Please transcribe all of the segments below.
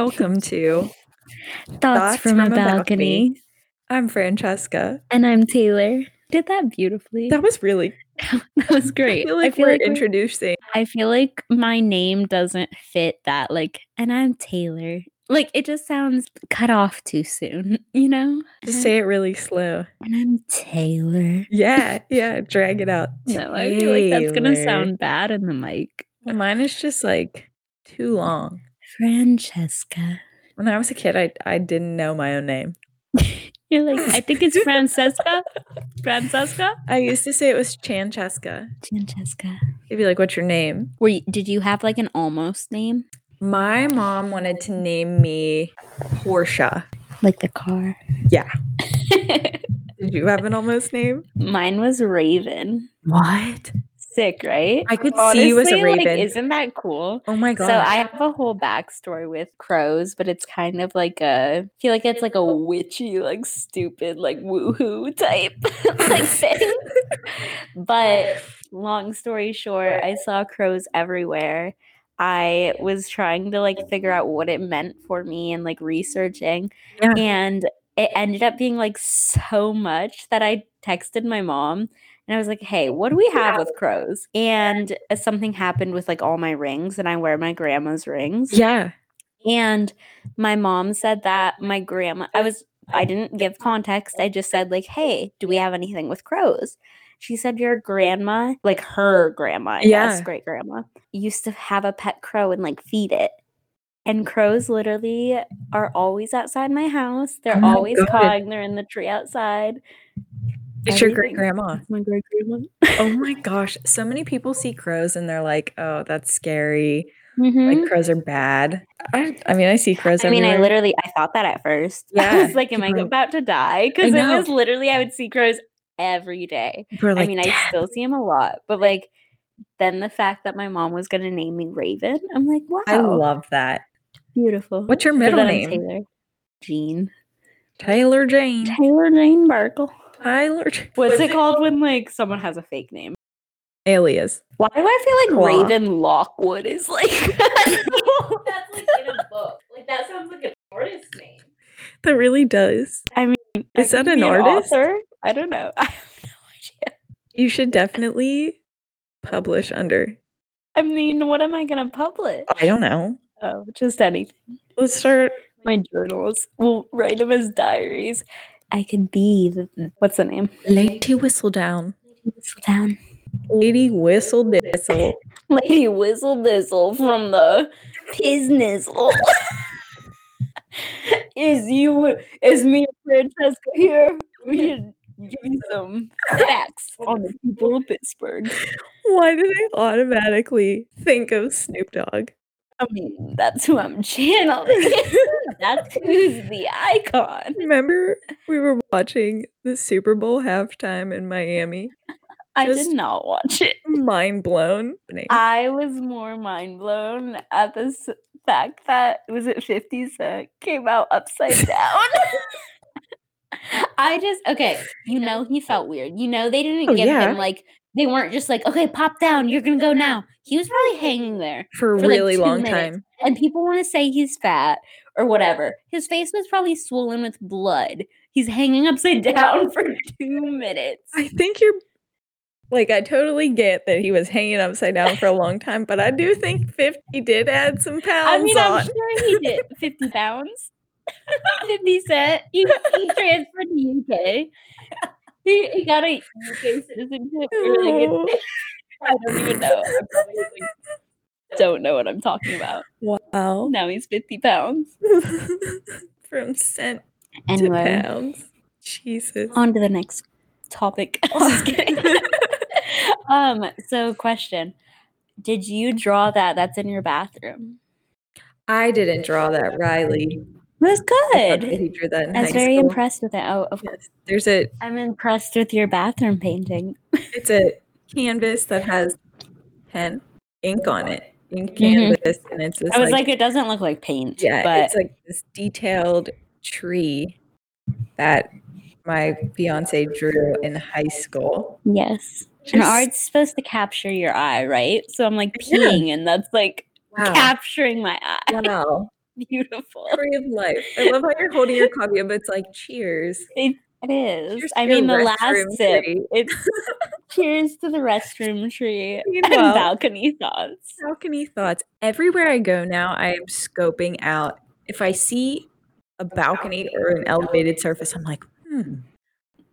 Welcome to Thoughts, from, a balcony. I'm Francesca. And I'm Taylor. Did that beautifully. That was really that was great. I feel like we're we're- introducing. I feel like my name doesn't fit that. Like, and I'm Taylor. Like, it just sounds cut off too soon, you know? Just say it really slow. And I'm Taylor. Yeah, yeah. Drag it out. No, I feel like that's gonna sound bad in the mic. Well, mine is just like too long. Francesca. When I was a kid, I I didn't know my own name. You're like, I think it's Francesca. Francesca? I used to say it was Francesca. Francesca. They'd be like, "What's your name?" Were you, did you have like an almost name? My mom wanted to name me Portia. Like the car? Yeah. Did you have an almost name? Mine was Raven. What? Sick, right? I could see you as a Honestly, like, raven. isn't that cool? Oh my god. So I have a whole backstory with crows, but it's kind of like a I feel like it's like a witchy, like stupid, like woohoo type like thing. but long story short, I saw crows everywhere. I was trying to like figure out what it meant for me and like researching. Yeah. And it ended up being like so much that I texted my mom and I was like, hey, what do we have with crows? And uh, something happened with like all my rings, and I wear my grandma's rings. yeah. And my mom said that my grandma, I was, I didn't give context. I just said, like, hey, do we have anything with crows? She said, your grandma, like her grandma, I Yeah. guess, great grandma, used to have a pet crow and like feed it. And crows literally are always outside my house. They're Oh always cawing. They're in the tree outside. It's your great grandma. My great grandma. Oh my gosh. So many people see crows and they're like, oh, that's scary. Mhm. Like crows are bad. I, I mean, I see crows I mean, I literally I thought that at first. Yeah, I was like, "Am I about to die?" Because it was literally I would see crows every day. Like, I mean, I still see them a lot, but like, then the fact that my mom was gonna name me Raven, I'm like, wow, I love that. beautiful. What's your middle name? Taylor. Jean. Taylor Jane. Taylor Jane Barkle. Tyler. J- What's it called when like someone has a fake name? Alias. Why do I feel like Claw. Raven Lockwood is like that's like in a book? Like that sounds like an artist name. That really does. I mean, Is I that an artist? author? I don't know. I have no idea. You should definitely publish under. I mean, what am I gonna publish? I don't know. Oh, just anything. Let's start. My journals. We'll write them as diaries. I could be the what's the name? Lady Whistledown. Whistle down. Lady Whistle Dizzle. Lady Whistle Dizzle from the Piznizzle. is you is me and Francesca here? We should give you some facts on the people of Pittsburgh. Why did I automatically think of Snoop Dogg? I mean, that's who I'm channeling. that's who's the icon. Remember we were watching the Super Bowl halftime in Miami? I Just- did not watch it. Mind blown. I was more mind blown at this fact that was it 50 Cent came out upside down. I just okay, you know he felt weird. You know they didn't Oh, give yeah. him like they weren't just like okay, pop down, you're gonna go now. He was probably hanging there, for a for, like, really two long minutes. time. and people want to say he's fat or whatever. His face was probably swollen with blood. He's hanging upside down for two minutes. I think you're like I totally get that he was hanging upside down for a long time, but I do think 50 did add some pounds I mean, on. I'm sure he did 50 pounds. 50 cent. He, he transferred to UK. He, he got a UK citizenship. Oh. I don't even know. I probably like, don't know what I'm talking about. wow. Now he's 50 pounds. From cent Anyway, to pounds. Jesus. on to the next topic. Just kidding. um, so question. Did you draw that? That's in your bathroom. I didn't draw that, Riley. I good. He drew that I was very school. impressed with it. Oh, of course. Yes. There's a I'm impressed with your bathroom painting. it's a canvas that has pen ink on it. Ink Mhm. canvas and it's this I was like, like, it doesn't look like paint. yeah, but it's like this detailed tree that my fiance drew in high school. yes. And art's supposed to capture your eye, right? So I'm like Yeah. peeing, and that's like Wow. capturing my eye. Wow. beautiful. Tree of life. I love how you're holding your coffee up. It's like cheers. It, it is. Cheers I mean, the last sip. tree. It's cheers to the restroom tree and balcony thoughts. Balcony thoughts. Everywhere I go now, I am scoping out. If I see a balcony or an elevated surface, I'm like, hmm,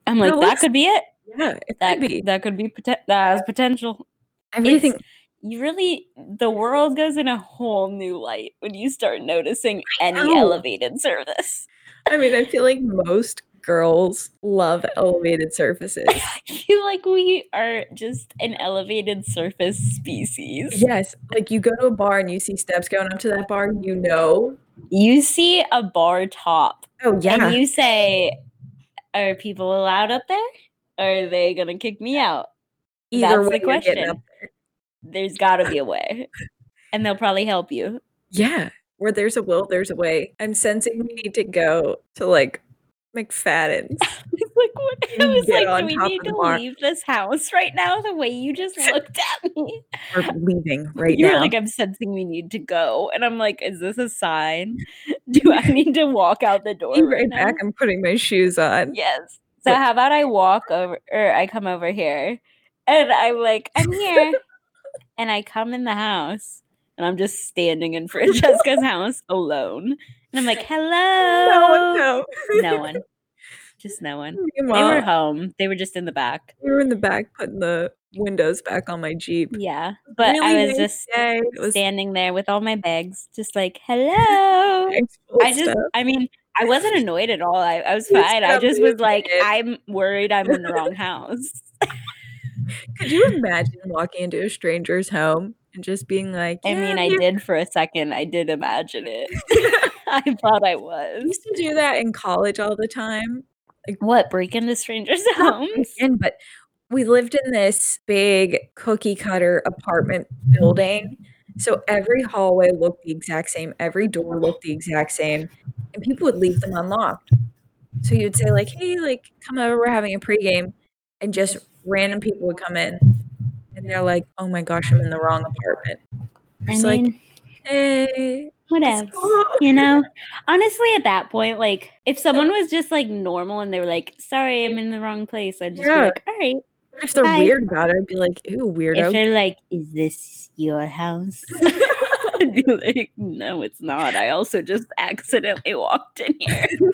I'm like, that could be it. yeah, it That could be. that could be poten- that has potential. Everything. You really, the world goes in a whole new light when you start noticing any elevated surface. I mean, I feel like most girls love elevated surfaces. I feel like we are just an elevated surface species. yes, like you go to a bar and you see steps going up to that bar, you know. You see a bar top Oh yeah, and you say, Are people allowed up there? Or are they going to kick me out? either that's way the question. There's got to be a way. And they'll probably help you. Yeah, where there's a will, there's a way. I'm sensing we need to go to like McFadden's. It's like, what? I was like, do we need to bar. leave this house right now? The way you just looked at me. We're leaving right You're now. like, I'm sensing we need to go. And I'm like, is this a sign? Do I need to walk out the door right, right now? back. I'm putting my shoes on. Yes. So how about I walk over or I come over here and I'm like, I'm here. And I come in the house and I'm just standing in Francesca's house alone. And I'm like, hello. No one. No one. Just no one. They were home. They were just in the back. we were in the back putting the windows back on my Jeep. Yeah. But Really I was nice just day. Standing there with all my bags, just like, hello. I just, stuff. I mean, I wasn't annoyed at all. I, I was fine. I just was like. I'm worried I'm in the wrong house. Could you imagine walking into a stranger's home and just being like, I "Yeah, mean, I'm I did for a second. I did imagine it. I thought I I was. used to do that in college all the time. Like, what, break into strangers' homes? in, but we lived in this big cookie cutter apartment building. So every hallway looked the exact same, every door looked the exact same, and people would leave them unlocked. So you'd say, like, hey, like, come over, we're having a pregame, and just random people would come in. And they're like, oh my gosh, I'm in the wrong apartment. I It's like, hey, what else? You know, honestly, at that point, like, if someone was just like normal and they were like, sorry, I'm in the wrong place, I'd just Yeah. be like, all right. If they're Hi. weird about it, I'd be like, ooh, weirdo. If they're like, is this your house? Be like, no, it's not. I also just accidentally walked in here.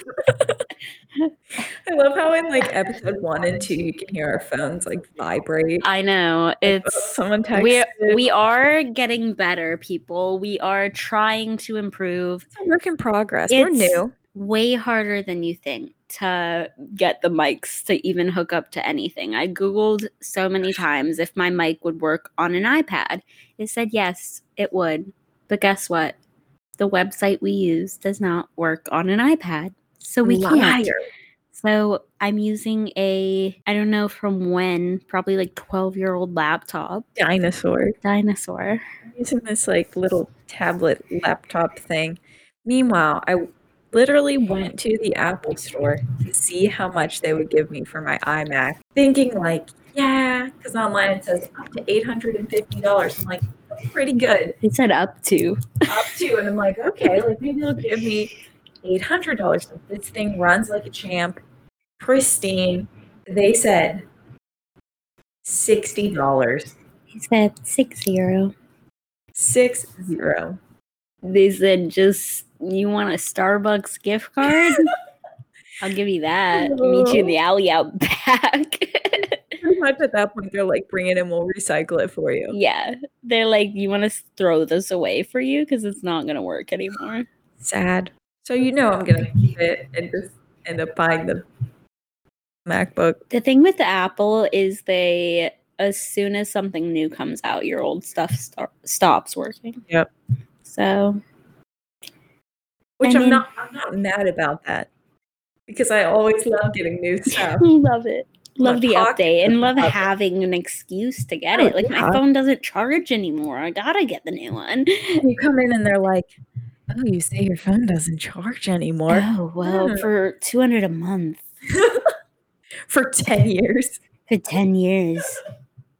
I love how in like episode one and two, you can hear our phones like vibrate. I know. Oh, It's someone texted. we we are getting better, people. We are trying to improve. It's a work in progress. We're new. Way harder than you think to get the mics to even hook up to anything. I googled so many times if my mic would work on an iPad. It said yes, it would. But guess what? The website we use does not work on an iPad. So we can't. Liar. So I'm using a I don't know from when, probably like 12 year old laptop. Dinosaur. Dinosaur. Using this like little tablet laptop thing. Meanwhile, I literally went to the Apple store to see how much they would give me for my iMac, thinking like, yeah, because online it says up to eight hundred and fifty dollars. I'm like, pretty good. It said up to. up to and I'm like, okay, like maybe they'll give me eight hundred dollars. This thing runs like a champ, pristine. They said sixty dollars. It said six zero. Six zero. They said just you want a Starbucks gift card? I'll give you that. Meet you in the alley out back. Pretty much at that point they're like, bring it in, we'll recycle it for you. yeah. They're like, you want to throw this away for you because it's not going to work anymore. Sad. So you know I'm gonna keep it and just end up buying the MacBook. The thing with the Apple is they, as soon as something new comes out, your old stuff star- stops working. Yep. So Which I I am mean- not I'm not mad about that. Because I always love getting new stuff. love it. Love the update and love it. having an excuse to get Oh, it. Like my phone doesn't charge anymore. I gotta get the new one. you come in and they're like, Oh, you say your phone doesn't charge anymore. Oh well, Yeah. for two hundred a month For 10 years. for ten years,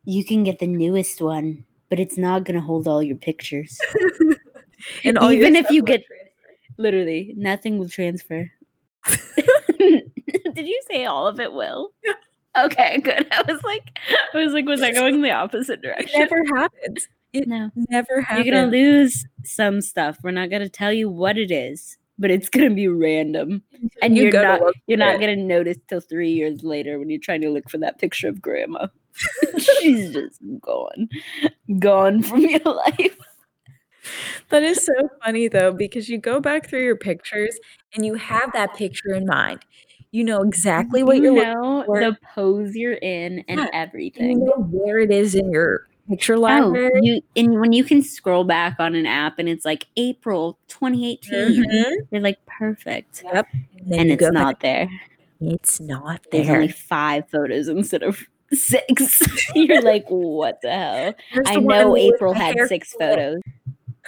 you can get the newest one, but it's not gonna hold all your pictures. And all Even if you get- transfer. Literally, nothing will transfer. Did you say all of it will? Okay, good. I was like, I was like, was I going the opposite It direction? never happens. It No, never happens. you're gonna lose some stuff. We're not gonna tell you what it is, but it's gonna be random, and You are not you're not it. gonna notice till three years later when you're trying to look for that picture of grandma. She's just gone, gone from your life. That is so funny though, because you go back through your pictures and you have that picture in mind. You know exactly what you you're looking know the pose you're in and Yeah, and you everything. know where it is in your picture Oh, library. you and when you can scroll back on an app and it's like April 2018, Mhm. you're like perfect, Yep. And, and it's go back, not there. It's not There's there. only five photos instead of six. you're like, what the hell? I the know April had six photos,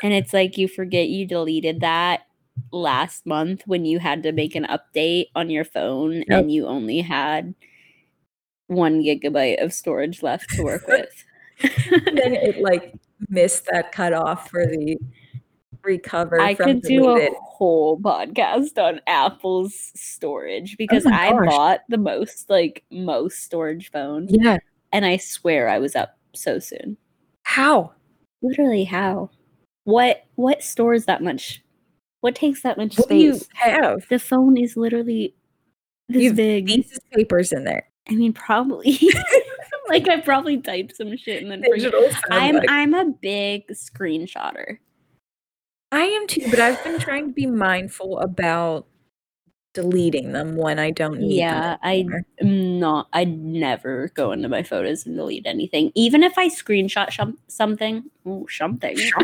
and it's like you forget you deleted that last month when you had to make an update on your phone Yep. and you only had one gigabyte of storage left to work with. Then it like missed that cutoff for the recover I from could do a whole podcast on Apple's storage because Oh I bought the most like most storage phone Yeah. and I swear I was up so soon. How? Literally how? What what stores that much? What takes that much What do you space? have? The phone is literally this You've big. Papers in there. I mean probably like I probably typed some shit and then. Digital I'm bites. I'm a big screenshotter. I am too, but I've been trying to be mindful about deleting them when I don't need Yeah, them. I'm not. I never go into my photos and delete anything, even if I screenshot shum- something. Oh, something. If I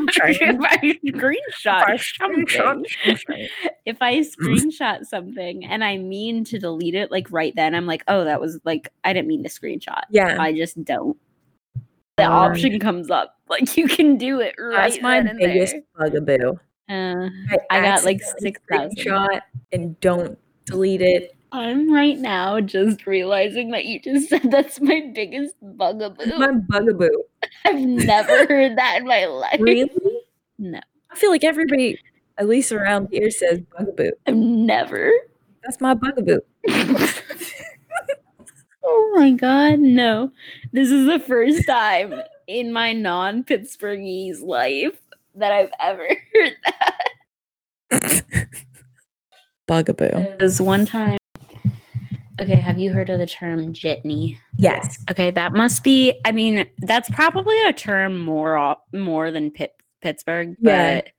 screenshot something. if I screenshot something and I mean to delete it, like right then, I'm like, oh, that was like I didn't mean to screenshot. Yeah. I just don't. The Um, option comes up, like you can do it right That's my biggest there. bugaboo. Uh, I got like six thousand. and don't delete it. I'm right now just realizing that you just said that's my biggest bugaboo. My bugaboo. I've never heard that in my life. Really? No, I feel like everybody, at least around here, says bugaboo. I've never. That's my bugaboo. oh my god, no. This is the first time in my non Pittsburghese life that I've ever heard that. Bugaboo. There's one time. Okay, have you heard of the term jitney? Yes. Okay, that must be. I mean, that's probably a term more more than Pitt, Pittsburgh, Yeah. but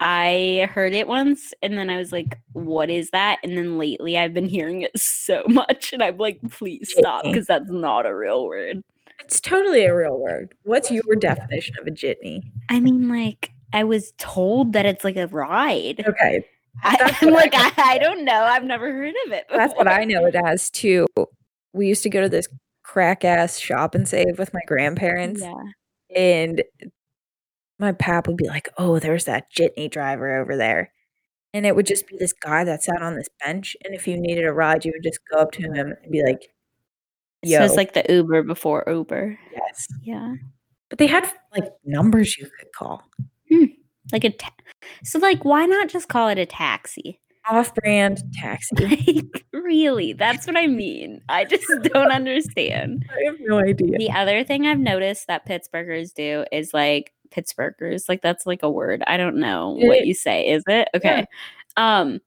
I heard it once, and then I was like, "What is that?" And then lately, I've been hearing it so much, and I'm like, "Please stop," because that's not a real word. It's totally a real word. What's your definition of a jitney? I mean, like, I was told that it's like a ride. Okay. I, I'm like, I, I don't know. I've never heard of it. That's what. I know it as too. We used to go to this crack ass shop and save with my grandparents. Yeah. And my pap would be like, Oh, there's that jitney driver over there. And it would just be this guy that sat on this bench. And if you needed a ride, you would just go up to him and be like, Yo, So it's like the Uber before Uber. yes. Yeah. But they had like numbers you could call. Like a ta- so like why not just call it a taxi? Off brand taxi. Like really, that's what I mean. I just don't understand. I have no idea. The other thing I've noticed that Pittsburghers do is like Pittsburghers, like that's like a word. I don't know It what is. you say. Is it? Okay. Um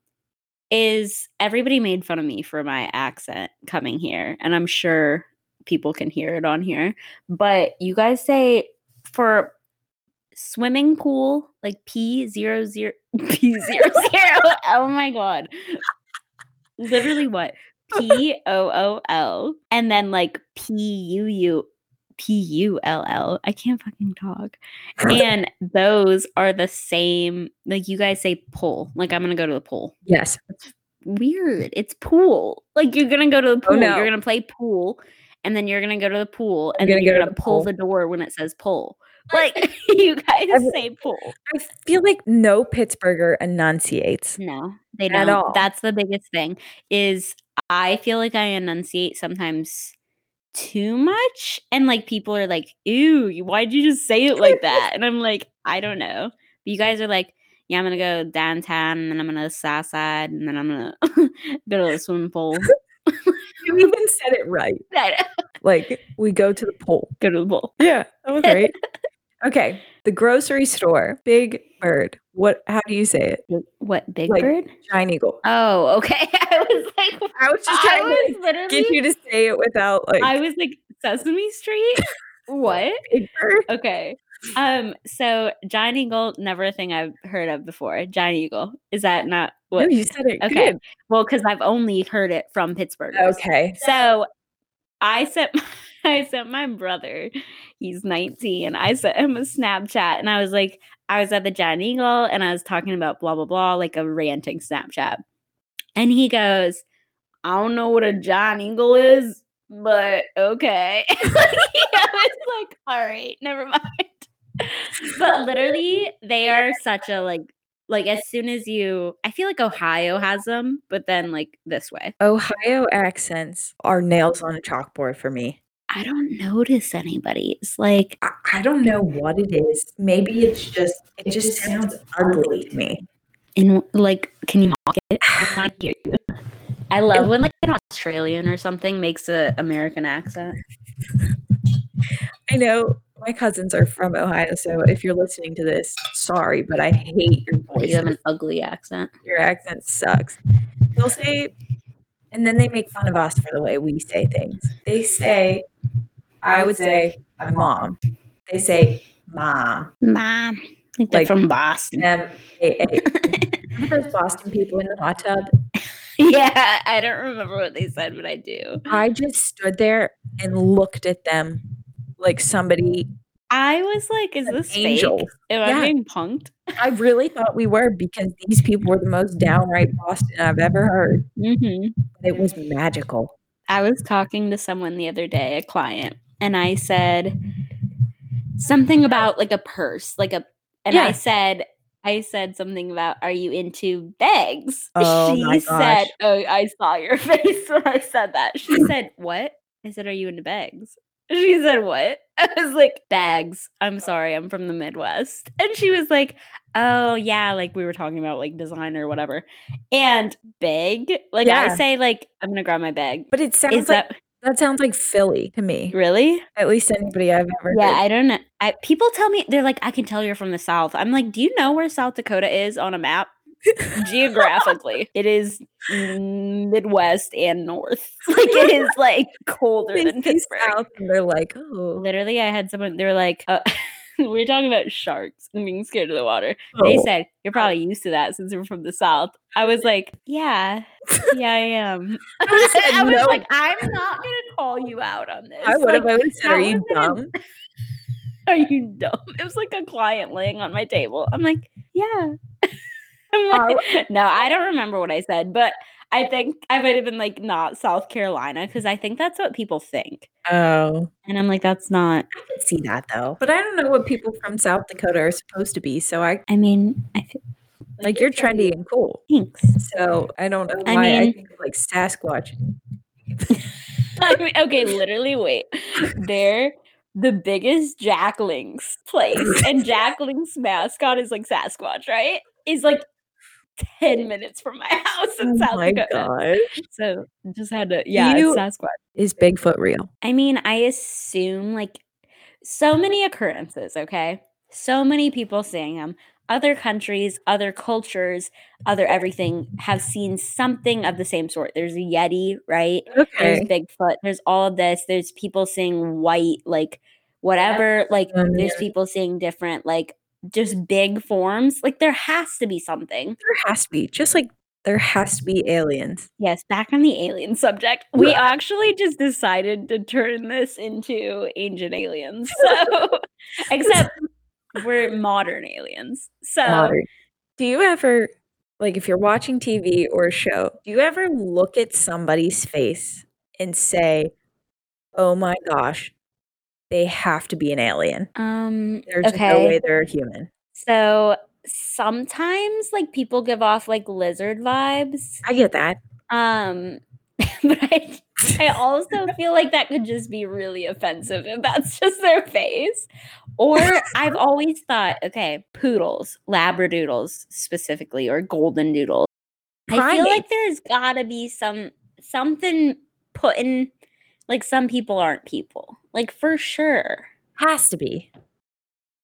is everybody made fun of me for my accent coming here and I'm sure people can hear it on here. But you guys say for swimming pool like P zero zero P zero zero. Oh my god. Literally what? P O O L and then like P U U P U L L. I can't fucking talk. And those are the same. Like you guys say pull. Like I'm gonna go to the pool. yes. It's Weird. It's pool. Like you're gonna go to the oh, pool. Oh, no. You're gonna play pool, and then you're gonna go to the pool, and then gonna you're go gonna the pull pool. the door when it says pull. Like you guys Every- say pull. I feel like no Pittsburgher enunciates. No, they At don't. all. That's the biggest thing. Is I feel like I enunciate sometimes too much, and like people are like, "Ew, why'd you just say it like that?" And I'm like, I don't know. But you guys are like, yeah, I'm gonna go downtown and then I'm gonna south side and then I'm gonna go to the swimming pool. You even said it right. Like we go to the pool. go to the pool. Yeah, that was right. Okay, the grocery store. Big Bird. What? How do you say it? What big Like, bird? Giant Eagle. Oh, okay. I was like, I was just trying was to get you to say it without like I was like Sesame Street. what? Big Bird. Okay. Um. So Giant Eagle, never a thing I've heard of before. Giant Eagle is that not No, what? you said it Okay. good. Well, because I've only heard it from Pittsburgh. Okay. So I sent I sent my brother, he's 19, I sent him a Snapchat and I was like, I was at the Giant Eagle and I was talking about blah blah blah, like a ranting Snapchat. And he goes, I don't know what a Giant Eagle is, but okay. I was like, all right, never mind. But literally, they are such a like like as soon as you I feel like Ohio has them, but then like this way. Ohio accents are nails on a chalkboard for me. I don't notice anybody. It's like I, I don't know what it is. Maybe it's just it just sounds ugly to me. in like can you mock it? I you. I love when like an Australian or something makes a American accent. I know my cousins are from Ohio, so if you're listening to this, sorry, but I hate your voice. You have an ugly accent. Your accent sucks. They'll say, and then they make fun of us for the way we say things. They say, I would say, my mom. They say, mom. Mom. They're Like- from Boston. M A A. Remember those Boston people in the hot tub? yeah, I don't remember what they said, but I do. I just stood there and looked at them like somebody, I was like, is an this angel. fake? Am I Yeah. being punked? I really thought we were because these people were the most downright Boston I've ever heard. Mm-hmm. It was magical. I was talking to someone the other day, a client, and I said something about like a purse, like a, and I said, I said something about, are you into bags? Oh she said, oh, I saw your face when I said that. She said, what? I said, are you into bags? She said, what? I was like, bags. I'm sorry, I'm from the Midwest. And she was like, oh, yeah, like we were talking about like design or whatever. And bag, like I say, like, I'm going to grab my bag. But it sounds Is like that that sounds like Philly to me. really? At least anybody I've ever Yeah, heard. I don't know. I, people tell me they're like, I can tell you're from the South. I'm like, do you know where South Dakota is on a map? Geographically, it is Midwest and North. Like it is like colder They than Pittsburgh. South and they're like, oh, Literally, I had someone. They were like, uh, we're talking about sharks and being scared of the water. They oh. said you're probably used to that since we're from the South. I was like, yeah, yeah, I am. I said I was no. like, I'm not gonna call you out on this. I would have Like, always said, that "Are you dumb?" Are you dumb? It was like a client laying on my table. I'm like, yeah. Like, no, I don't remember what I said, but I think I might have been like not South Carolina because I think that's what people think. Oh, And I'm like, that's not. I can see that though. But I don't know what people from South Dakota are supposed to be. So I I mean, I think like you're trendy and cool. thanks. So I don't know I why I, mean- think of like Sasquatch. I mean, okay, literally, wait. They're the biggest Jack Link's place, and Jack Link's mascot is like Sasquatch, right? Is like 10 minutes from my house in Oh South my Dakota. gosh. So just had to, yeah, You- Sasquatch. Is Bigfoot real? I mean, I assume like so many occurrences, okay? So many people seeing them. Other countries, other cultures, other everything have seen something of the same sort. There's a Yeti, right? Okay. There's Bigfoot. There's all of this. There's people seeing white, like whatever. Like there's people seeing different, like just big forms. Like there has to be something. There has to be. Just like there has to be aliens. Yes, back on the alien subject. We actually just decided to turn this into ancient aliens. So, except we're modern aliens. So, Modern. Do you ever like if you're watching TV or a show, do you ever look at somebody's face and say, "Oh my gosh, they have to be an alien. um, There's no way they're human." So sometimes like people give off like lizard vibes. I get that. Um, but I, I also feel like that could just be really offensive if that's just their face. Or I've always thought, okay, poodles, labradoodles specifically, or golden doodles. I feel like there's gotta be some something put in like some people aren't people. Like for sure. Has to be.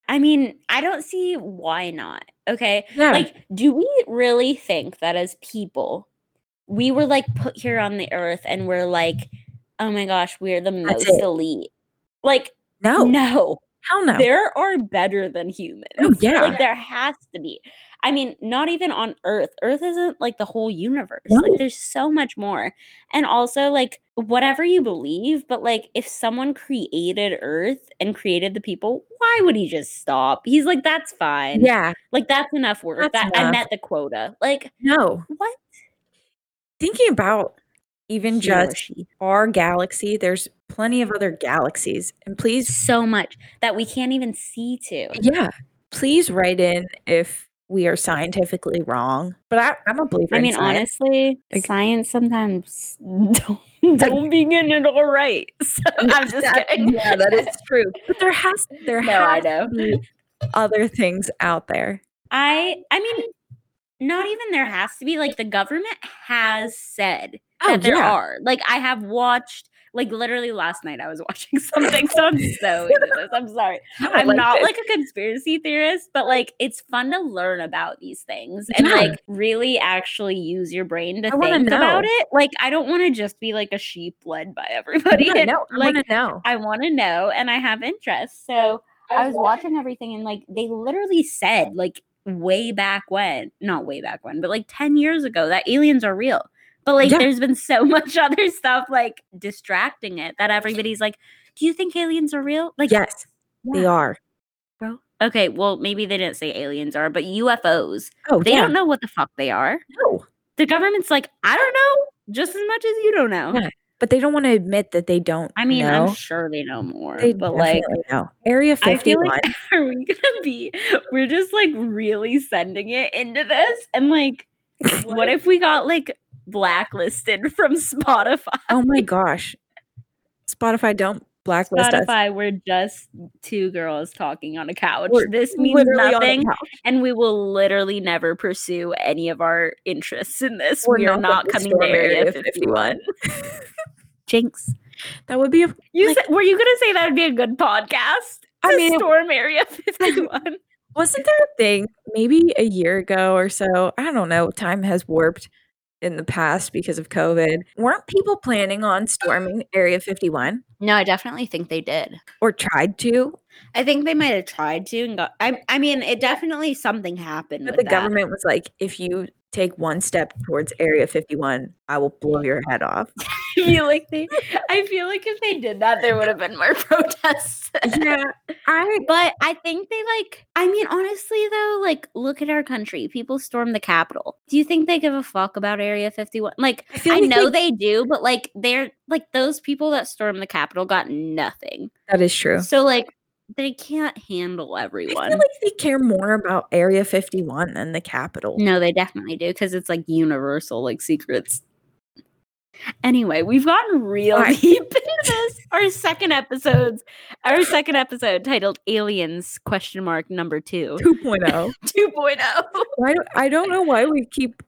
I mean, I don't see why not. Okay. Yeah. Like, do we really think that as people, we were like put here on the earth and we're like, oh my gosh, we're the most elite? Like, no. no, Hell no. there are better than humans. Oh, yeah. Like, there has to be. I mean, not even on Earth. Earth isn't like the whole universe. No. Like, there's so much more. And also, like, whatever you believe, but like, if someone created Earth and created the people, why would he just stop? He's like, that's fine. yeah. Like, that's enough work. That's that I met the quota. Like, No. what? Thinking about even He just our galaxy, there's plenty of other galaxies. And please, so much that we can't even see to. yeah, please write in if we are scientifically wrong. But I, I'm a believer. I mean, science. honestly, Like- science sometimes don't, don't be getting it all right. So I'm just That- kidding. Yeah, that is true. But there has there No, I has know. to be other things out there. I I mean, not even there has to be like the government has said Oh, that there yeah. are. Like I have watched like literally last night I was watching something, so I'm so into this. I'm sorry. I I'm like not like a conspiracy theorist, but like it's fun to learn about these things and Yeah. like really actually use your brain to I think about it. Like I don't want to just be like a sheep led by everybody. And, no, I like want to know. I want to know and I have interest. So I was watching everything and like they literally said like way back when, not way back when, but like 10 years ago that aliens are real. But like Yeah. there's been so much other stuff like distracting it that everybody's like, "Do you think aliens are real?" Like Yes, they are. bro. Okay, well maybe they didn't say aliens are, but UFOs. Oh, They yeah. don't know what the fuck they are. No, The government's like, "I don't know." Just as much as you don't know. Yeah, but they don't want to admit that they don't. I mean, know. I'm sure they know more, they but like know. Area I feel 51. like are we gonna be we're just like really sending it into this and like what if we got like blacklisted from Spotify? oh my gosh, Spotify don't blacklist us. Spotify, we're just two girls talking on a couch. We're this means literally on the nothing, and we will literally never pursue any of our interests in this. We're we are not not coming to Area Area 51. Jinx. That would be a. You Like- said, were you gonna say that would be a good podcast? I mean, Storm Area 51. Wasn't there a thing maybe a year ago or so? I don't know. Time has warped in the past because of COVID. Weren't people planning on storming Area 51 No, I definitely think they did. or tried to? I think they might have tried to and got. I, I mean, it definitely something happened. But the that. government was like, if you take one step towards Area 51, I will blow your head off. I feel like they. I feel like if they did that, there would have been more protests. yeah, I But I think they like. I mean, honestly, though, like, look at our country. People storm the Capitol. Do you think they give a fuck about Area Fifty One? Like, I I like know they- they do, but like, they're like those people that stormed the Capitol got nothing. that is true. So like, they can't handle everyone. I feel like they care more about Area 51 than the Capitol. No, they definitely do because it's like universal, like secrets. Anyway, we've gotten real deep into this. Our second episodes, our second episode titled "Aliens?" question mark number two, 2.0. 2.0. Why do, I don't know why we keep.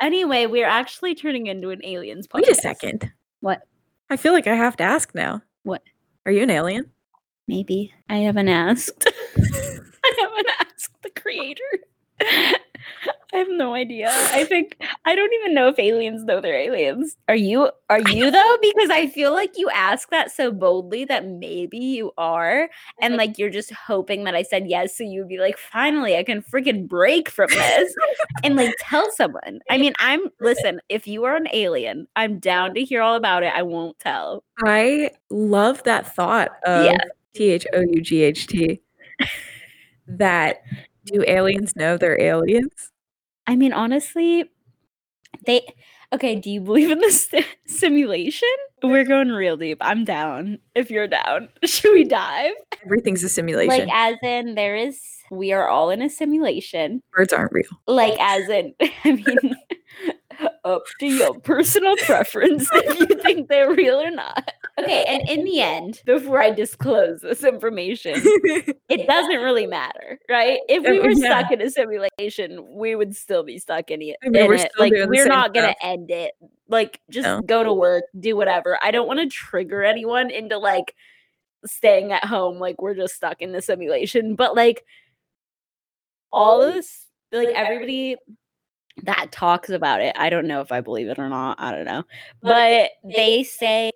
Anyway, we're actually turning into an aliens. Podcast. Wait a second. What? I feel like I have to ask now. What? Are you an alien? Maybe I haven't asked. I haven't asked the creator. I have no idea. I think I don't even know if aliens know they're aliens. Are you? Are you though? Because I feel like you ask that so boldly that maybe you are, and mm-hmm. like you're just hoping that I said yes, so you'd be like, finally, I can freaking break from this and like tell someone. I mean, I'm listen. If you are an alien, I'm down to hear all about it. I won't tell. I love that thought of Yeah. T H O U G H T. That do aliens know they're aliens? I mean, honestly, they okay. Do you believe in this simulation? We're going real deep. I'm down. If you're down, should we dive? Everything's a simulation. Like, as in, there is. We are all in a simulation. Birds aren't real. Like, as in, I mean, up to your personal preference if you think they're real or not. Okay, and in the end, before I disclose this information, it doesn't really matter, right? If oh, we Oh, were yeah. stuck in a simulation, we would still be stuck in it. I mean, in we're it. Like we're not gonna stuff. end it. Like just No. go to work, do whatever. I don't want to trigger anyone into like staying at home like we're just stuck in the simulation. But like all of this, like everybody that talks about it, I don't know if I believe it or not. I don't know. But they say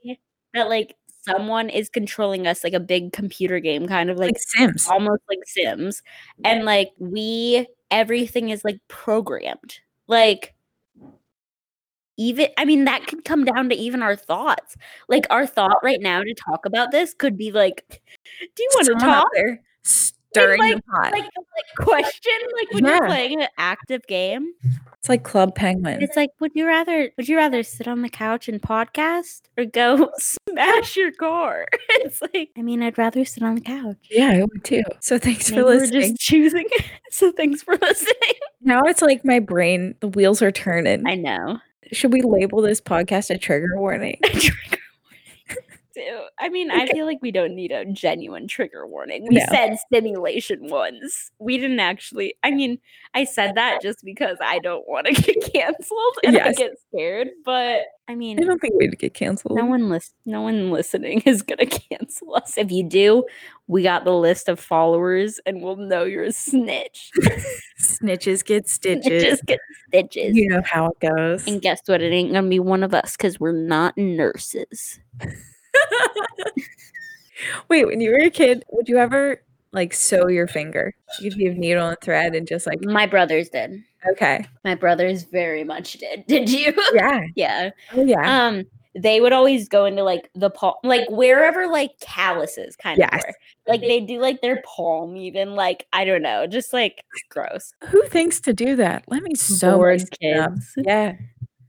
that like someone is controlling us like a big computer game, kind of like like Sims. almost like Sims. And like we everything is like programmed. Like even I mean that could come down to even our thoughts. Like our thought right now to talk about this could be like, do you want to talk? Stirring like- the pot. Like, like question, like when Yeah. you're playing an active game, it's like Club Penguin. it's like, would you rather would you rather sit on the couch and podcast or go smash your car? It's like, I mean, I'd rather sit on the couch. yeah, I would too. So thanks Maybe for we're listening. just choosing. so thanks for listening. Now it's like my brain, the wheels are turning. I know. Should we label this podcast a trigger warning? I mean, I feel like we don't need a genuine trigger warning. We No. said stimulation once. We didn't actually. I mean, I said that just because I don't want to get canceled and I get scared. But I mean, I don't think we'd get canceled. no one lis- no one listening is gonna cancel us. If you do, we got the list of followers, and we'll know you're a snitch. Snitches get stitches. Just get stitches. You know how it goes. And guess what? It ain't gonna be one of us because we're not nurses. Wait, when you were a kid, would you ever like sew your finger? If you have needle and thread and just like My brothers did. okay. My brothers very much did. Did you? Yeah. yeah. Oh yeah. Um, they would always go into like the palm, like wherever like calluses kind Yes. of were. Like they do like their palm, even like I don't know, just like gross. Who thinks to do that? Let me sew Bored up. kids. Yeah.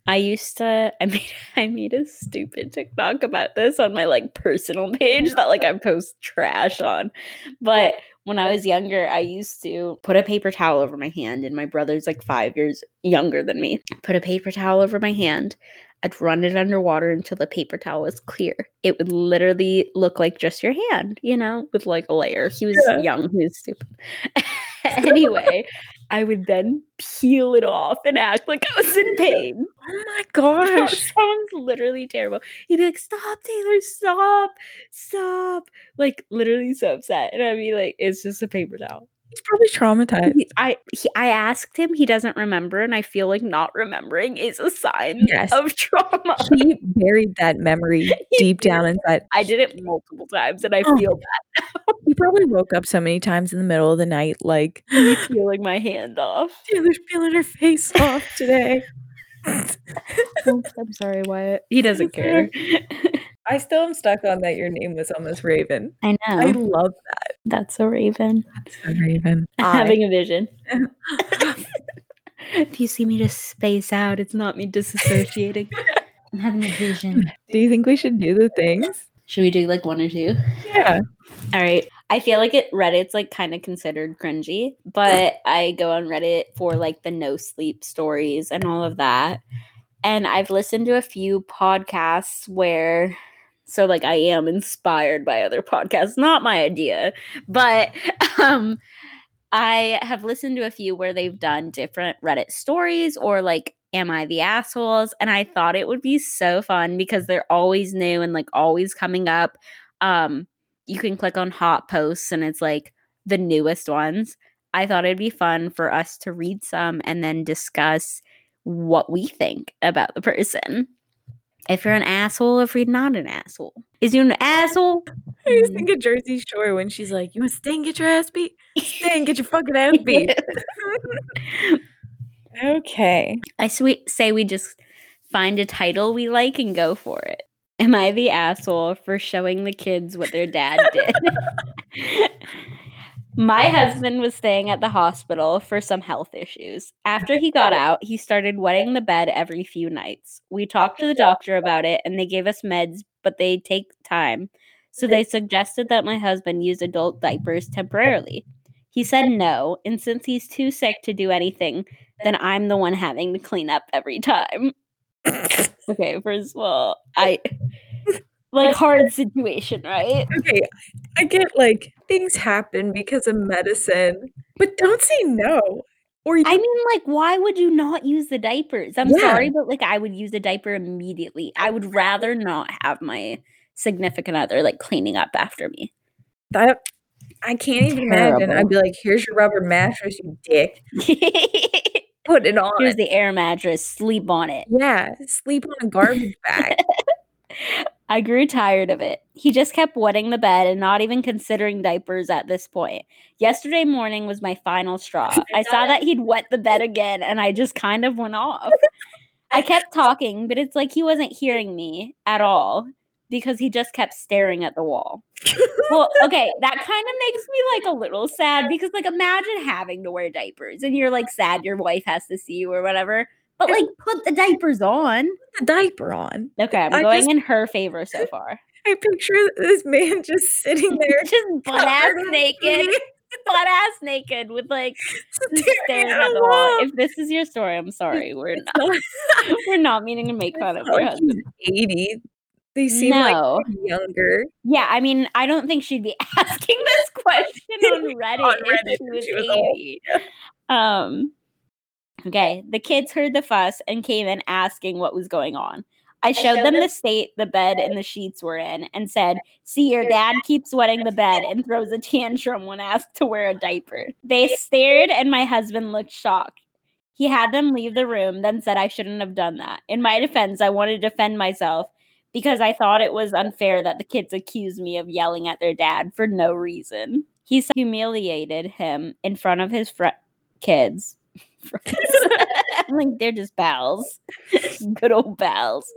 I used to. I made. I made a stupid TikTok about this on my like personal page that like I post trash on, but when I was younger, I used to put a paper towel over my hand, and my brother's like five years younger than me. Put a paper towel over my hand. I'd run it underwater until the paper towel was clear. It would literally look like just your hand, you know, with like a layer. He was Yeah. young, he was stupid. anyway, I would then peel it off and act like I was in pain. Oh my gosh. sounds literally terrible. He'd be like, "Stop, Taylor! Stop! Stop!" Like literally so upset, and I'd be like, "It's just a paper towel." He's probably traumatized. He- I he, I asked him, he doesn't remember, and I feel like not remembering is a sign Yes. of trauma. He buried that memory deep down inside. I did it multiple times, and I Oh. feel He probably woke up so many times in the middle of the night, like peeling my hand off. Taylor's peeling her face off today. Oops, oh, I'm sorry, Wyatt. He doesn't care. I still am stuck on that your name was almost Raven. I know. I know. love That's a raven. that. Raven. I'm I- having a vision. if you see me just space out, it's not me disassociating. I'm having a vision. Do you think we should do the things? Should we do like one or two? Yeah. All right. I feel like it Reddit's like kind of considered cringy, but I go on Reddit for like the no sleep stories and all of that. And I've listened to a few podcasts where so like I am inspired by other podcasts, not my idea, but um I have listened to a few where they've done different Reddit stories or like am I the assholes and I thought it would be so fun because they're always new and like always coming up. Um you can click on hot posts and it's like the newest ones. I thought it'd be fun for us to read some and then discuss what we think about the person. If you're an asshole, if you're not an asshole. Is you an asshole? I just think of Jersey Shore when she's like, "You want to stay and get your ass beat? Stay and get your fucking ass beat." okay. I swe- say we just find a title we like and go for it. Am I the asshole for showing the kids what their dad did? My uh-huh. husband was staying at the hospital for some health issues. After he got oh. out, he started wetting the bed every few nights. We talked to the doctor about it and they gave us meds, but they take time. So they suggested that my husband use adult diapers temporarily. He said no, and since he's too sick to do anything, then I'm the one having to clean up every time. okay, first of all, I like hard situation, right? Okay, I get like things happen because of medicine, but don't say no. Or you I mean, like, why would you not use the diapers? I'm Yeah. sorry, but like, I would use a diaper immediately. I would rather not have my significant other like cleaning up after me. that I can't even imagine. I'd be like, "Here's your rubber mattress, you dick. Put it on." Here's the air mattress. Sleep on it. yeah, sleep on a garbage bag. I grew tired of it. He just kept wetting the bed and not even considering diapers at this point. Yesterday morning was my final straw. I saw that he'd wet the bed again and I just kind of went off. I kept talking, but it's like he wasn't hearing me at all because he just kept staring at the wall. Well, okay, that kind of makes me like a little sad because like imagine having to wear diapers and you're like sad your wife has to see you or whatever. But like put the diapers on. Put the diaper on. Okay, I'm I going just- in her favor so far. I picture this man just sitting there, Just butt ass naked, butt ass naked with like staring at the wall. If this is your story, I'm sorry. We're not we're not meaning to make fun of It's not your husband. 80. They seem No. like younger. Yeah, I mean, I don't think she'd be asking this question on Reddit, On if she was she was old, 80. Um okay, the kids heard the fuss and came in asking what was going on. I showed them the state the bed and the sheets were in and said, See, your dad keeps wetting the bed and throws a tantrum when asked to wear a diaper. They stared, and my husband looked shocked. He had them leave the room, then said I shouldn't have done that. In my defense, I wanted to defend myself because I thought it was unfair that the kids accused me of yelling at their dad for no reason. He humiliated him in front of his fr- kids. Like, they're just pals. Good old pals.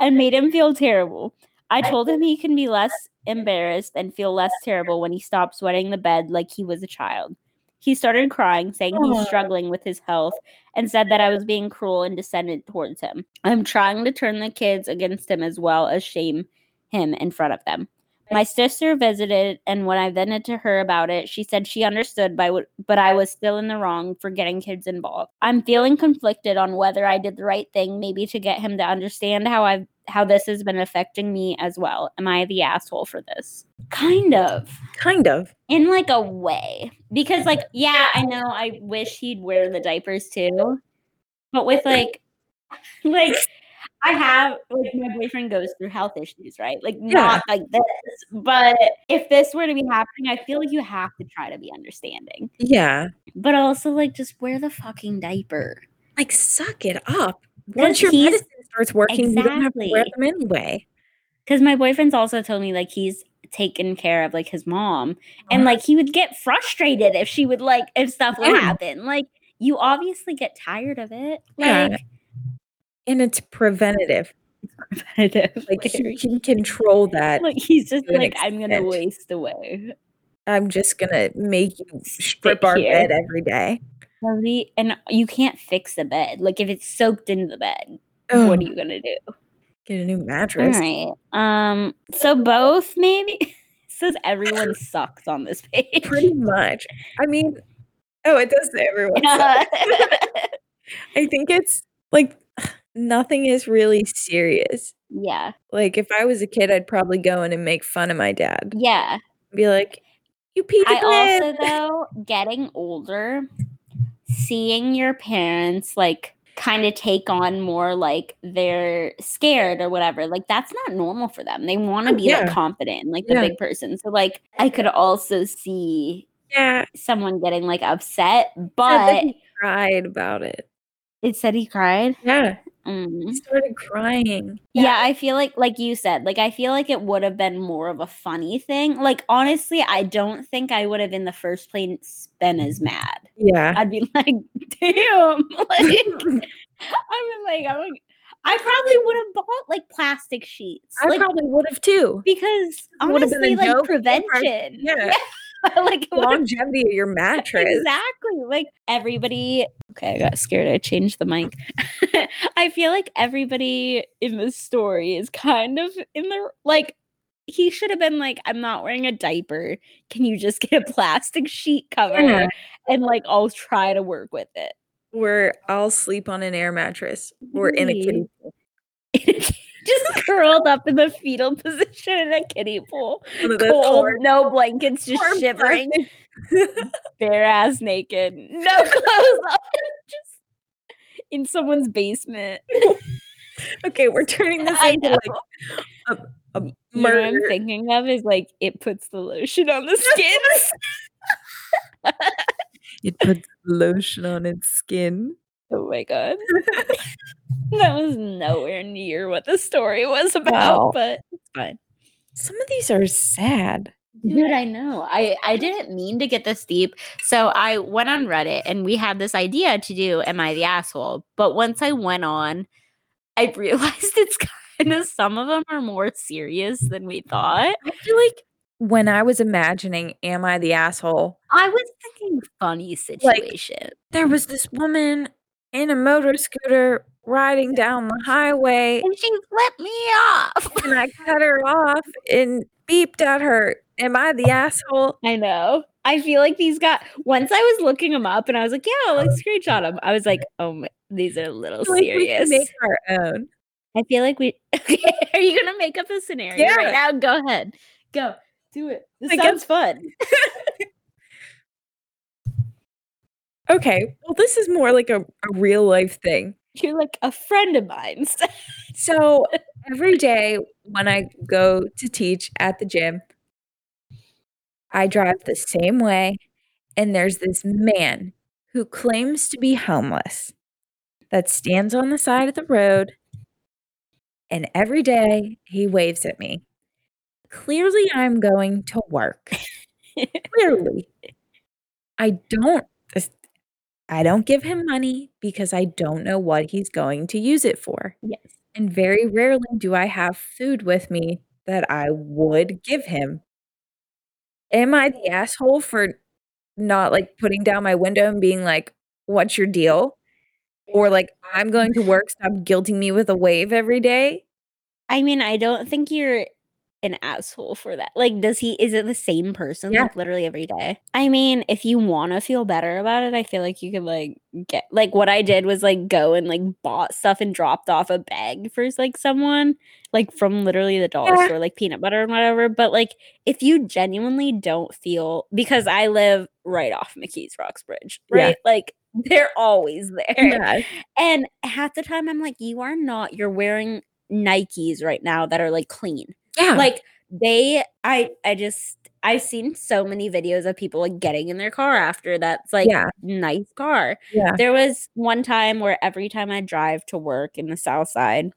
And made him feel terrible. I told him he can be less embarrassed and feel less terrible when he stops sweating the bed like he was a child. He started crying, saying he's struggling with his health, and said that I was being cruel and descendant towards him. I'm trying to turn the kids against him as well as shame him in front of them. My sister visited, and when I vented to her about it, she said she understood, by what, but I was still in the wrong for getting kids involved. I'm feeling conflicted on whether I did the right thing, maybe to get him to understand how I've how this has been affecting me as well. Am I the asshole for this? Kind of Kind of. in like a way because like yeah i know i wish he'd wear the diapers too but with like like i have like my boyfriend goes through health issues right like not like this but if this were to be happening i feel like you have to try to be understanding Yeah. but also like just wear the fucking diaper Like, suck it up. Once your medicine starts working, you don't have to wear Exactly. them anyway. because my boyfriend's also told me like he's taken care of like his mom and uh-huh. like he would get frustrated if she would like if stuff would Yeah. happen like you obviously get tired of it Yeah. And it's preventative. repetitive Like, he can control that. like he's just like i'm gonna waste away I'm just going to make you strip our here. bed every day. And you can't fix the bed like if it's soaked into the bed Ugh, what are you gonna do Get a new mattress. right um so both maybe says everyone sucks on this page Pretty much. I mean, oh, it does say everyone. sucks. I think it's like nothing is really serious. yeah Like if I was a kid, I'd probably go in and make fun of my dad. yeah Be like, "You peed I bed." also though getting older, seeing your parents like kind of take on more like they're scared or whatever, like that's not normal for them. They want to Oh, be yeah. like confident, like the Yeah. big person. So like I could also see yeah, someone getting like upset, but he cried about it. it said he cried. Yeah, Mm. started crying. Yeah, I feel like like you said, like I feel like it would have been more of a funny thing. Like honestly, I don't think I would have in the first place been as mad. Yeah, I'd be like, damn. Like I mean like I'm like I probably would have bought like plastic sheets. I like probably would have too. because honestly, like prevention. Yeah, like longevity of your mattress. Exactly. Like everybody. Okay, I got scared. I changed the mic. I feel like everybody in this story is kind of in the like. He should have been like, "I'm not wearing a diaper. Can you just get a plastic sheet cover Yeah. and like I'll try to work with it." Or I'll sleep on an air mattress or in a pool. just curled up in the fetal position in a kiddie pool. One of those Cold, no blankets, just hard shivering, bare ass naked, no clothes on, just in someone's basement. okay, we're turning this into like a, a You know what I'm thinking of is like it puts the lotion on the skin. It puts lotion on its skin. Oh my god. that was nowhere near what the story was about, Wow. but it's fine. Some of these are sad. Dude, I know. I I didn't mean to get this deep. So I went on Reddit and we had this idea to do Am I the Asshole? But once I went on, I realized it's kind of some of them are more serious than we thought. I feel like when I was imagining Am I the Asshole? I was thinking funny situation. There was this woman in a motor scooter riding down the highway and she flipped me off. and I cut her off and beeped at her. Am I the asshole? I know. I feel like these got once I was looking them up and I was like, yeah, let's uh-huh. screenshot them. I was like, oh, my, these are a little I feel like we serious. make our own. I feel like we. Are you gonna make up a scenario Yeah. right now? Go ahead, go do it. This I sounds fun. Okay, well, this is more like a, a real life thing. You're like a friend of mine. So every day when I go to teach at the gym, I drive the same way, and there's this man who claims to be homeless that stands on the side of the road, and every day he waves at me. Clearly, I'm going to work. Clearly, I don't. I don't give him money because I don't know what he's going to use it for. yes. And very rarely do I have food with me that I would give him. Am I the asshole for not like putting down my window and being like, what's your deal? Or like, I'm going to work, stop guilting me with a wave every day? I mean, I don't think you're an asshole for that. Like, does he? Is it the same person? Yeah. Like literally every day. I mean, if you want to feel better about it, I feel like you could like get like what I did was like go and like bought stuff and dropped off a bag for like someone like from literally the dollar Yeah. store, like peanut butter and whatever. But like, if you genuinely don't feel because I live right off McKees Rocks Bridge, Yeah. right? Like they're always there. Yeah. And half the time I'm like, you are not, you're wearing Nikes right now that are like clean. Yeah. Like they I I just I've seen so many videos of people like getting in their car after that's like Yeah. nice car. Yeah. There was one time where every time I drive to work in the south side,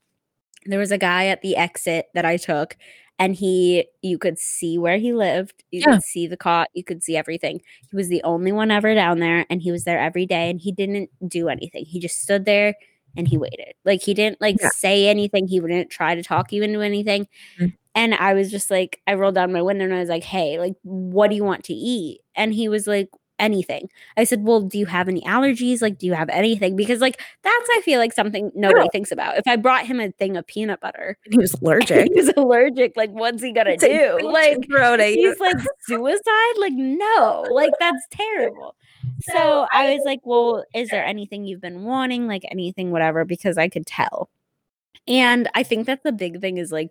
there was a guy at the exit that I took and he you could see where he lived you Yeah. could see the car you could see everything he was the only one ever down there and he was there every day and he didn't do anything he just stood there and he waited like he didn't like Yeah. say anything he wouldn't try to talk you into anything Mhm. and i was just like i rolled down my window and i was like hey like what do you want to eat and he was like anything i said well do you have any allergies like do you have anything because like that's i feel like something nobody thinks about if i brought him a thing of peanut butter And he was allergic. he was allergic. Like, what's he gonna It's do? Like, throw it he's like suicide? Like, no, like that's terrible. So I was like, well, is there anything you've been wanting? Like anything, whatever, because I could tell. And I think that's the big thing is like,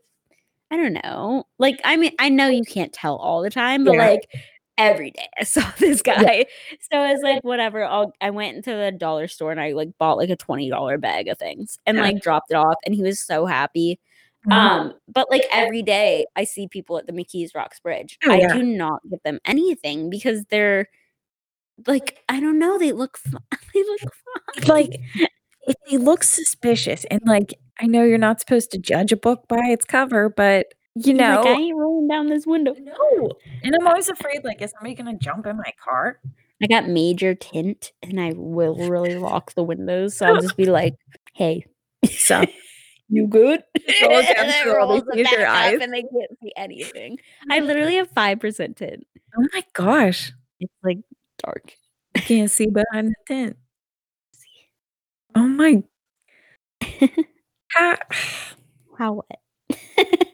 I don't know. Like, I mean, I know you can't tell all the time, but Yeah. like every day I saw this guy. So I was like, whatever. I'll I went into the dollar store and I like bought like a $20 bag of things and Yeah. like dropped it off. And he was so happy. Mhm. Um, but like every day I see people at the McKees Rocks Bridge. Oh, I do not give them anything because they're like, I don't know, they look fun. they look fun. like if they look suspicious and like I know you're not supposed to judge a book by its cover, but you He's know, like, I ain't rolling down this window. no. And I'm always afraid, like, is somebody gonna jump in my car? I got major tint and I will really lock the windows. So I'll just be like, hey, So you good? Then rolls these it future back up eyes. And they can't see anything. I mm. literally have 5% tint. oh my gosh, It's like dark. I can't see behind the tent. Oh my. I, How what?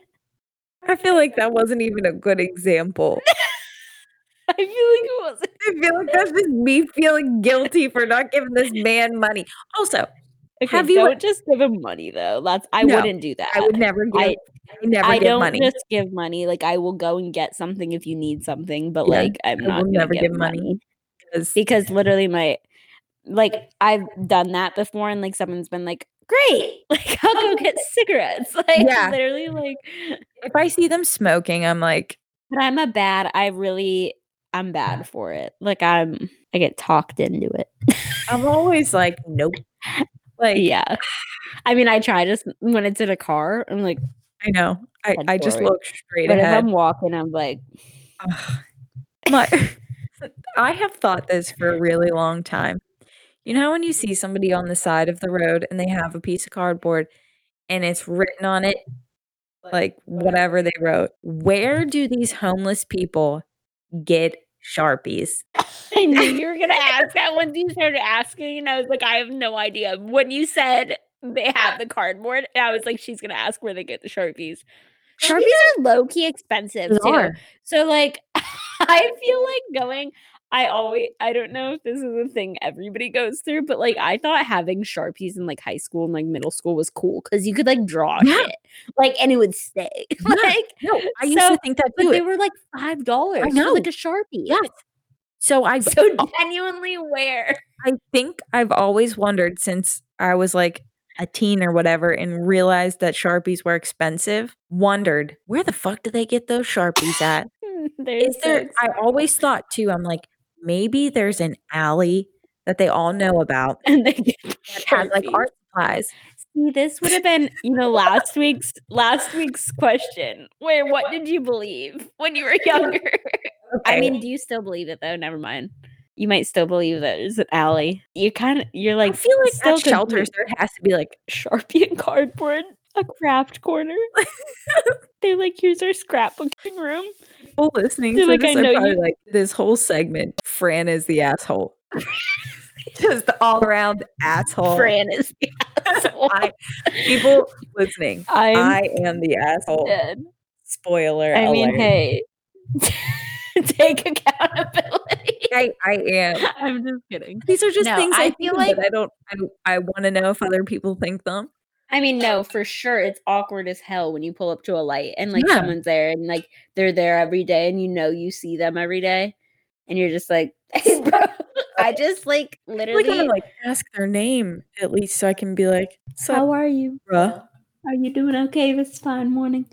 I feel like that wasn't even a good example. I feel like it wasn't. I feel like that's just me feeling guilty for not giving this man money. Also, Okay, Have you- don't just give him money though. That's I No, wouldn't do that. I would never give. I, I- never I give don't money. just give money. Like I will go and get something if you need something, but Yeah, like I'm I not will gonna never give give money. money. 'Cause- because literally my like I've done that before and like someone's been like, Great, like I'll go get cigarettes. Like Yeah. literally like if I see them smoking, I'm like, but I'm a bad I really I'm bad for it. Like I'm I get talked into it. I'm always like, nope. Like, yeah. I mean I try just when it's in a car, I'm like, I know. I, I just look straight but if ahead. I'm walking, I'm like. My, I have thought this for a really long time. You know how when you see somebody on the side of the road and they have a piece of cardboard and it's written on it, like whatever they wrote, where do these homeless people get Sharpies? I knew you were gonna ask that once you started asking, and I was like, I have no idea. When you said they have the cardboard, I was like, she's gonna ask where they get the sharpies. Sharpies are low key expensive too. Bizarre. So like, I feel like going. I always I don't know if this is a thing everybody goes through, but like I thought having sharpies in like high school and like middle school was cool because you could like draw Yeah. shit, like, and it would stay. Yeah. like, No, I used So- to think that but they were like five dollars. know. like a sharpie. Yes. So I So genuinely, where? I think I've always wondered since I was like a teen or whatever and realized that Sharpies were expensive, wondered where the fuck do they get those Sharpies at? Is there I always thought too, I'm like, maybe there's an alley that they all know about and they that like art supplies. See, this would have been, you know, last week's last week's question. Where what did you believe when you were younger? I mean, do you still believe it though? Never mind. You might still believe that there's an alley. You kind of, you're like, I feel like still shelters there has to be like Sharpie and cardboard, a craft corner. They're like, here's our scrapbooking room. people listening They're to like, this I know probably you- like this whole segment. Fran is the asshole. Just the all around asshole. Fran is the asshole. I, people listening, I'm I am the asshole. dead. Spoiler I mean, alert. hey, take accountability. I, I am. I'm just kidding. These are just No, things I, I feel like- I don't. I, don't- I want to know if other people think them. I mean, no, for sure. It's awkward as hell when you pull up to a light and like Yeah. someone's there and like they're there every day and you know you see them every day and you're just like, hey, bro. I just like literally, to like ask their name at least, so I can be like, "Sup, how are you? bruh?" Are you doing okay this fine morning?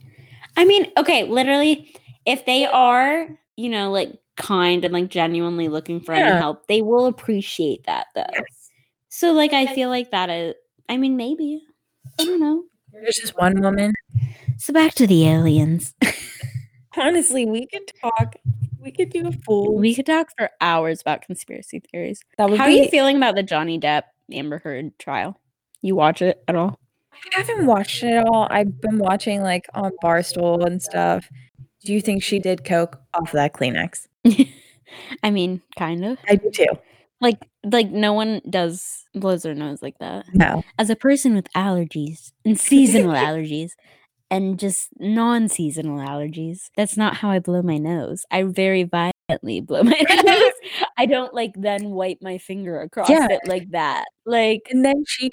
I mean, okay, literally, if they are, you know, like kind and like genuinely looking for any help, they will appreciate that though. Yes. So, like, I feel like that is, I mean, maybe. I don't know. There's just one woman. So, back to the aliens. Honestly, we could talk. We could do a full. We could talk for hours about conspiracy theories. that would How are you feeling about the Johnny Depp Amber Heard trial? You watch it at all? I haven't watched it at all. I've been watching like on Barstool and stuff. Do you think she did coke off of that Kleenex? I mean, kind of. I do too. Like, like no one does blows their nose like that. No. As a person with allergies and seasonal allergies and just non-seasonal allergies, that's not how I blow my nose. I very violently blow my nose. I don't like then wipe my finger across Yeah. it like that. Like And then she,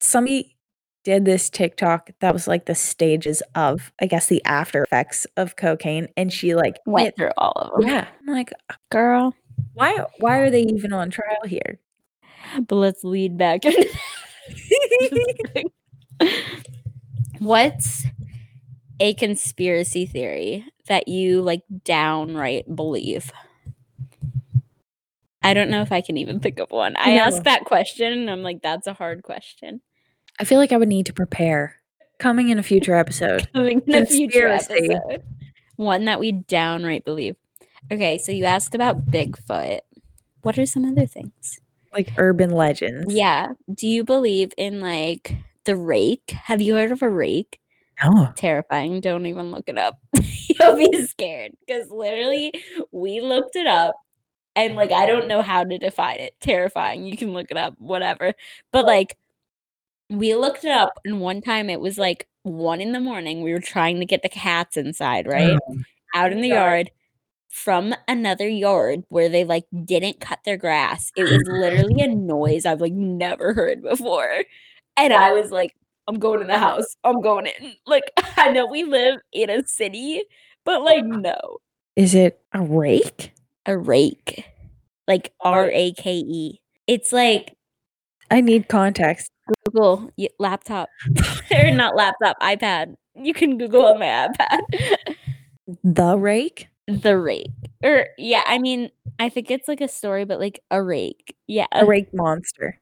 somebody did this TikTok that was like the stages of, I guess, the after effects of cocaine, and she like went hit- through all of them. Yeah, I'm like, Girl, why? Why are they even on trial here? but let's lead back. What's a conspiracy theory that you like downright believe? I don't know if I can even think of one. I No. asked that question and I'm like, that's a hard question. I feel like I would need to prepare. Coming in a future episode. Coming in a future episode. One that we downright believe. Okay, so you asked about Bigfoot. What are some other things? like urban legends. Yeah. Do you believe in like the rake? Have you heard of a rake? No. Terrifying. Don't even look it up. You'll be scared because literally we looked it up and like I don't know how to define it. Terrifying. You can look it up, whatever. But like we looked it up and one time it was like one in the morning. We were trying to get the cats inside, right? Oh. Out in the yard. From another yard where they like didn't cut their grass. It was literally a noise I've like never heard before. And I was like, I'm going in the house. I'm going in. Like, I know we live in a city, but like, no. Is it a rake? A rake. Like R A K E. It's like I need context. Google laptop or not laptop, iPad. You can Google on my iPad. The rake? The rake. Or yeah, I mean, I think it's like a story, but like a rake. Yeah. A rake monster.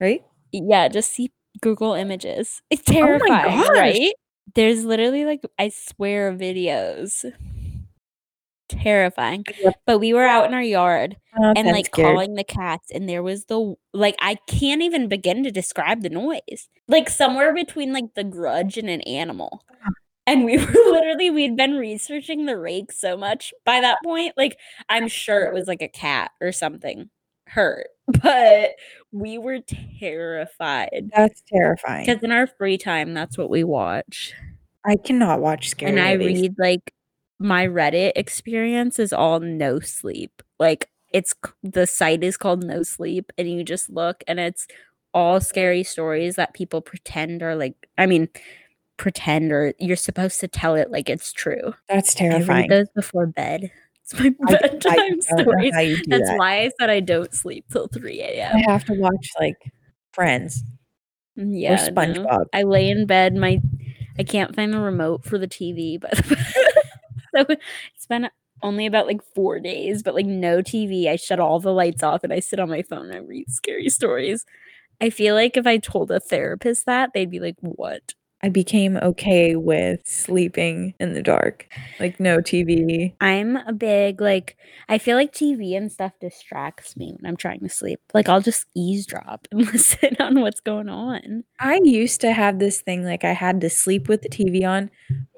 Right? Yeah, just see Google images. Oh it's terrifying, gosh. right? There's literally like I swear videos. Terrifying. But we were out in our yard Oh, and like scared. calling the cats and there was the like I can't even begin to describe the noise. Like somewhere between like the grudge and an animal. And we were literally we'd been researching the rake so much by that point. Like I'm sure it was like a cat or something hurt. But we were terrified. That's terrifying. Because in our free time, that's what we watch. I cannot watch scary and I movies. read like my Reddit experience is all no sleep. Like it's the site is called No Sleep, and you just look and it's all scary stories that people pretend are like. I mean, pretend or you're supposed to tell it like it's true. That's I read terrifying. those before bed. It's my I- I bedtime don't stories. how you do That's that. why I said I don't sleep till three a.m. I have to watch like Friends Mm, Yeah, or no. SpongeBob. I lay in bed. My I can't find the remote for the TV, but so it's been only about like four days, but like no TV. I shut all the lights off and I sit on my phone and I read scary stories. I feel like if I told a therapist that, they'd be like, "What?" I became okay with sleeping in the dark, like no TV. I'm a big like. I feel like TV and stuff distracts me when I'm trying to sleep. Like I'll just eavesdrop and listen on what's going on. I used to have this thing like I had to sleep with the TV on,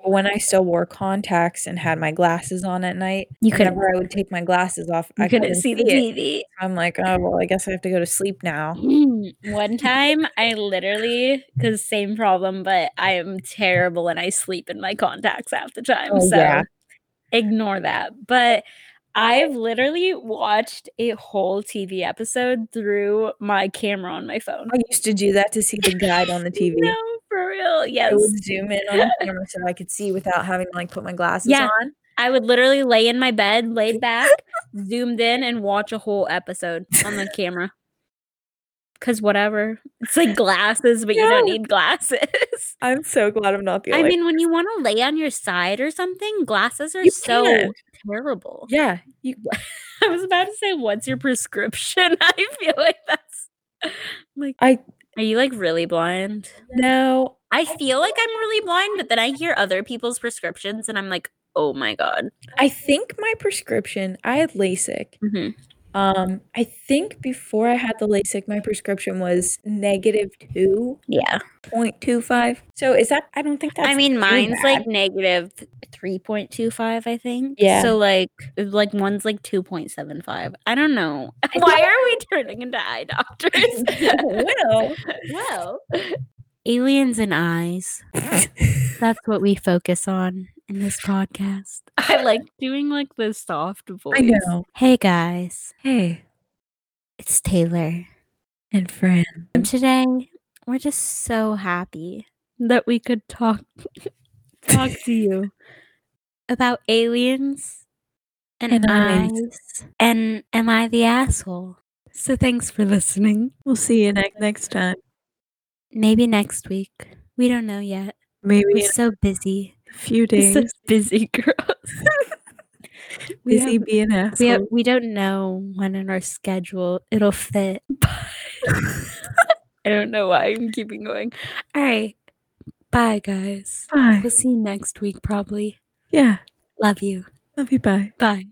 when I still wore contacts and had my glasses on at night, You couldn't. whenever I would take my glasses off, I couldn't see the it. TV. I'm like, oh well, I guess I have to go to sleep now. One time, I literally, because same problem, but I am terrible and I sleep in my contacts half the time. Oh, so yeah. ignore that. But I've literally watched a whole TV episode through my camera on my phone. I used to do that to see the guide on the TV. No, for real. I Yes. would zoom in on the camera so I could see without having to like put my glasses Yeah. on. I would literally lay in my bed, laid back, zoomed in, and watch a whole episode on the camera. Cause whatever. It's like glasses, but you don't need glasses. I'm so glad I'm not the I mean, when you want to lay on your side or something, glasses are You so can. Terrible. yeah, you I was about to say, what's your prescription? I feel like that's like, I- are you like really blind? no. I feel like I'm really blind, but then I hear other people's prescriptions and I'm like, oh my God. I think my prescription. I had LASIK. Mhm. Um, I think before I had the LASIK, my prescription was negative two Yeah. point two five. So is that? I don't think that's. I mean, mine's like negative 3.25, I think. Yeah. So like, like one's like 2.75. I don't know. Why are we turning into eye doctors? well, well, aliens and eyes. That's what we focus on in this podcast. I like doing like the soft voice. I know. Hey guys, Hey, it's Taylor. and Fran. And today we're just so happy that we could talk talk to you about aliens and, And eyes. eyes. And am I the asshole? So thanks for listening. We'll see you next next time. Maybe next week. We don't know yet. Maybe We're so busy. Few days. busy girls. Busy have, being asshole. we, have, we don't know when in our schedule it'll fit. I don't know why I'm keeping going. All right. Bye, guys. Bye. We'll see you next week, probably. Yeah. Love you. Love you. Bye. Bye.